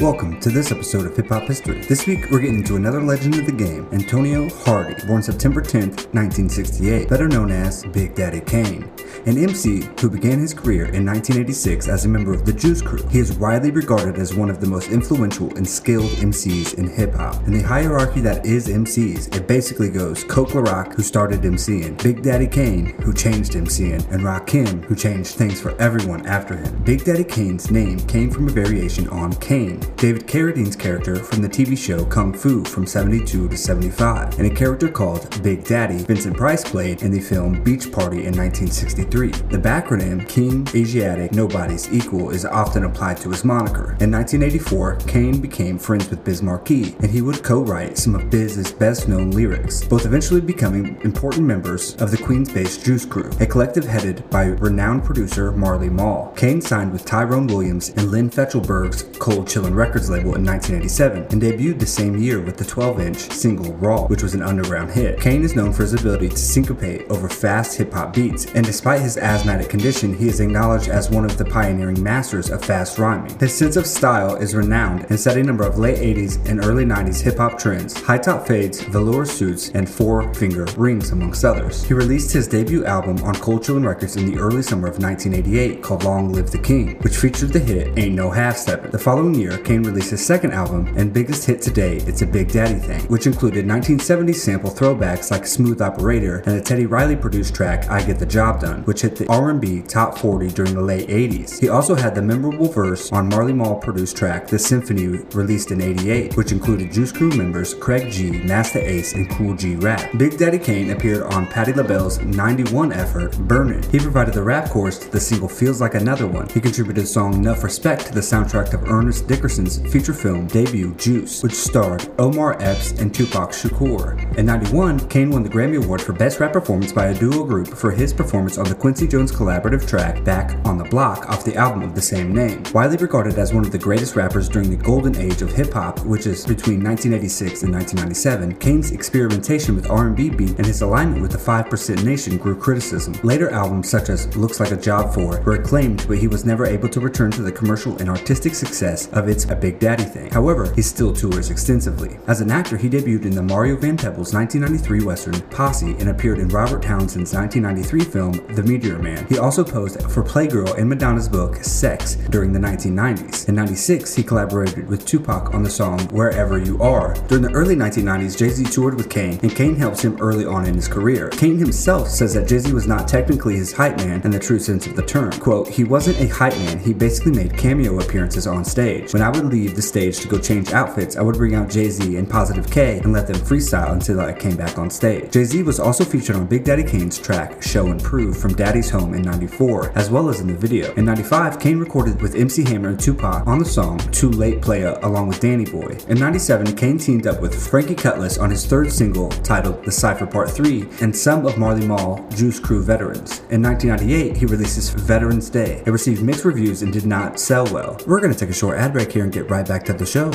Welcome to this episode of Hip Hop History. This week we're getting into another legend of the game, Antonio Hardy, born September 10th, 1968, better known as Big Daddy Kane, an MC who began his career in 1986 as a member of the Juice Crew. He is widely regarded as one of the most influential and skilled MCs in hip hop. In the hierarchy that is MCs, it basically goes Coke LaRock, who started MCing, Big Daddy Kane, who changed MCing, and Rakim, who changed things for everyone after him. Big Daddy Kane's name came from a variation on Kane, David Carradine's character from the TV show Kung Fu from 72 to 75, and a character called Big Daddy Vincent Price played in the film Beach Party in 1963. The backronym King Asiatic Nobody's Equal is often applied to his moniker. In 1984, Kane became friends with Biz Markie, and he would co-write some of Biz's best-known lyrics, both eventually becoming important members of the Queens-based Juice Crew, a collective headed by renowned producer Marley Marl. Kane signed with Tyrone Williams and Len Fichtelberg's Cold Chillin' Records label in 1987 and debuted the same year with the 12 inch single Raw, which was an underground hit. Kane is known for his ability to syncopate over fast hip hop beats, and despite his asthmatic condition, he is acknowledged as one of the pioneering masters of fast rhyming. His sense of style is renowned and set a number of late 80s and early 90s hip hop trends high top fades, velour suits, and four finger rings, amongst others. He released his debut album on Cold Chillin' Records in the early summer of 1988 called Long Live the King, which featured the hit Ain't No Half Steppin'. The following year, Kane released his second album and biggest hit to date, It's a Big Daddy Thing, which included 1970s sample throwbacks like Smooth Operator and the Teddy Riley produced track I Get the Job Done, which hit the R&B top 40 during the late 80s. He also had the memorable verse on Marley Marl produced track The Symphony released in 88, which included Juice Crew members Craig G, Masta Ace, and Kool G Rap. Big Daddy Kane appeared on Patti LaBelle's 91 effort, Burnin'. He provided the rap chorus to the single Feels Like Another One. He contributed the song Enough Respect to the soundtrack of Ernest Dickerson's feature film debut Juice, which starred Omar Epps and Tupac Shakur. In 91, Kane won the Grammy Award for Best Rap Performance by a Duo Group for his performance on the Quincy Jones collaborative track Back on the Block off the album of the same name. Widely regarded as one of the greatest rappers during the golden age of hip hop, which is between 1986 and 1997, Kane's experimentation with R&B beat and his alignment with the 5% Nation grew criticism. Later albums such as Looks Like a Job For were acclaimed, but he was never able to return to the commercial and artistic success of its A Big Daddy Thing. However, he still tours extensively. As an actor, he debuted in the Mario Van Peebles 1993 western Posse and appeared in Robert Townsend's 1993 film The Meteor Man. He also posed for Playgirl in Madonna's book Sex during the 1990s. In 96, he collaborated with Tupac on the song Wherever You Are. During the early 1990s, Jay-Z toured with Kane, and Kane helped him early on in his career. Kane himself says that Jay-Z was not technically his hype man in the true sense of the term. Quote, he wasn't a hype man, he basically made cameo appearances on stage. When I would leave the stage to go change outfits, I would bring out Jay-Z and Positive K and let them freestyle until I came back on stage. Jay-Z was also featured on Big Daddy Kane's track Show and Prove from Daddy's Home in 94, as well as in the video. In 95, Kane recorded with MC Hammer and Tupac on the song Too Late Playa along with Danny Boy. In 97, Kane teamed up with Frankie Cutlass on his third single titled The Cypher Part 3 and some of Marley Marl Juice Crew veterans. In 1998, he releases Veterans Day. It received mixed reviews and did not sell well. We're going to take a short ad break here and get right back to the show.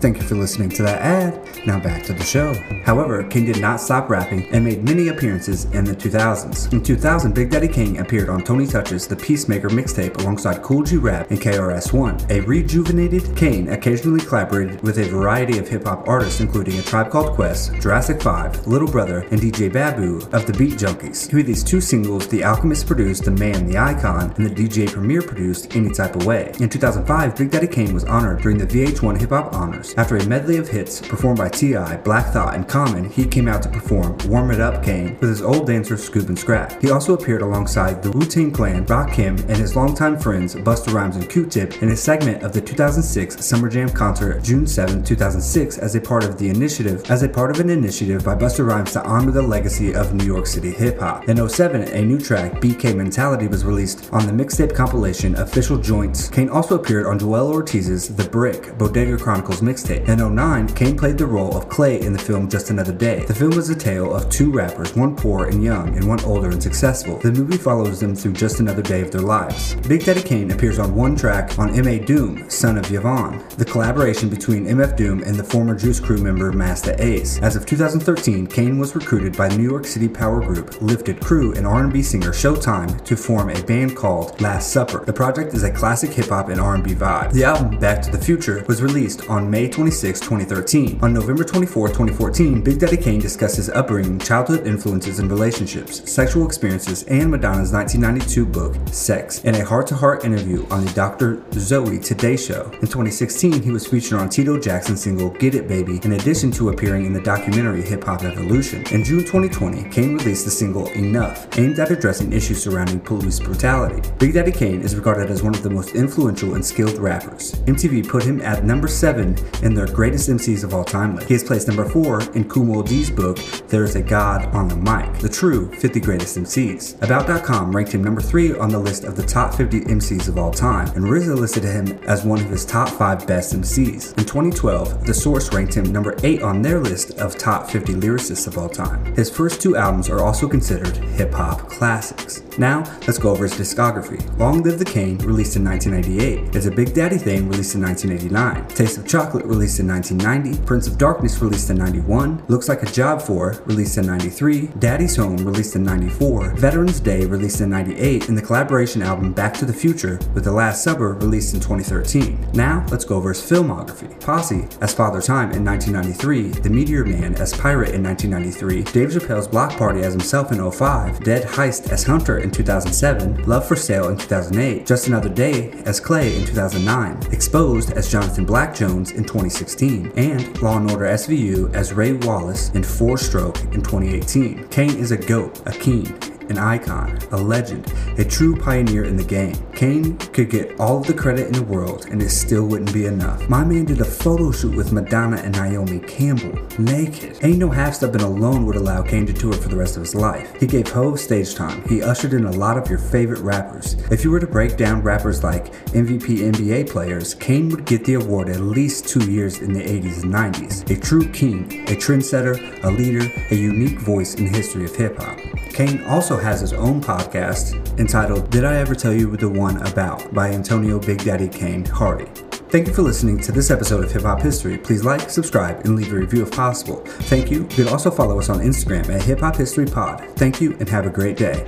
Thank you for listening to that ad. Now back to the show. However, King did not stop rapping and made many appearances in the 2000s. In 2000, Big Daddy King appeared on Tony Touch's The Piece Maker mixtape alongside Kool G Rap and KRS-One. A rejuvenated Kane occasionally collaborated with a variety of hip-hop artists including A Tribe Called Quest, Jurassic 5, Little Brother, and DJ Babu of the Beat Junkies. He these two singles, The Alchemist produced The Man, the Icon, and the DJ Premier produced Any Type of Way. In 2005, Big Daddy Kane was honored during the VH1 Hip Hop Honors. After a medley of hits performed by T.I., Black Thought, and Common, he came out to perform Warm It Up Kane with his old dancer Scoop and Scrap. He also appeared alongside the Wu Tang Clan, Rakim, and his longtime friends Busta Rhymes and Q-Tip in a segment of the 2006 Summer Jam concert June 7, 2006 as a part of the initiative as a part of an initiative by Busta Rhymes to honor the legacy of New York City hip hop. In 07, a new track, BK Mentality, was released on the mixtape compilation Official Joints. Kane also appeared on Joel Ortiz's The Brick Bodega Chronicles mixtape. In 09, Kane played the role of Clay in the film Just Another Day. The film is a tale of two rappers, one poor and young, and one older and successful. The movie follows them through just another day of their lives. Big Daddy Kane appears on one track on M.A. Doom, son of Yvonne, the collaboration between MF Doom and the former Juice Crew member Masta Ace. As of 2013, Kane was recruited by New York City power group Lifted Crew and R&B singer Showtime to form a band called Last Supper. The project is a classic hip hop and R&B vibe. The album Back to the Future was released on May 26, 2013. On November 24, 2014, Big Daddy Kane discussed his upbringing, childhood influences and relationships, sexual experiences, and Madonna's 1992 book, Sex, in a heart to heart interview on the Dr. Zoe Today Show. In 2016, he was featured on Tito Jackson's single Get It Baby, in addition to appearing in the documentary Hip Hop Evolution. In June 2020, Kane released the single Enough, aimed at addressing issues surrounding police brutality. Big Daddy Kane is regarded as one of the most influential and skilled rappers. MTV put him at number 7 in their greatest MCs of all time list. He is placed number 4 in Kool D's book, There is a God on the Mic, the true 50 greatest MCs. About.com ranked him number 3 on the list of the top 50 MCs of all time, and RZA listed him as one of his top 5 best MCs. In 2012, The Source ranked him number 8 on their list of top 50 lyricists of all time. His first two albums are also considered hip hop classics. Now, let's go over his discography. Long Live the Kane, released in 1988. It's a Big Daddy Thing, released in 1989. Taste of Chocolate, released in 1990. Prince of Darkness, released in 91. Looks Like a Job For, released in 93. Daddy's Home, released in 94. Veterans Day, released in 98. And the collaboration album Back to the Future with The Last Supper, released in 2013. Now, let's go over his filmography. Posse as Father Time in 1993. The Meteor Man as Pirate in 1993. Dave Chappelle's Block Party as himself in 05. Dead Heist as Hunter in 2007. Love for Sale in 2008. Just Another Day as Clay in 2009. Exposed as Jonathan Black Jones in 2016. And Law and Order SVU as Ray Wallace in Four Stroke in 2018. Kane is a goat, a king, an icon, a legend, a true pioneer in the game. Kane could get all of the credit in the world and it still wouldn't be enough. My man did a photo shoot with Madonna and Naomi Campbell, naked. Ain't no half stepping alone would allow Kane to tour for the rest of his life. He gave Hov stage time. He ushered in a lot of your favorite rappers. If you were to break down rappers like MVP NBA players, Kane would get the award at least two years in the 80s and 90s. A true king, a trendsetter, a leader, a unique voice in the history of hip hop. Kane also has his own podcast entitled Did I Ever Tell You the One About by Antonio Big Daddy Kane Hardy. Thank you for listening to this episode of Hip Hop History. Please like, subscribe, and leave a review if possible. Thank you. You can also follow us on Instagram at Hip Hop History Pod. Thank you and have a great day.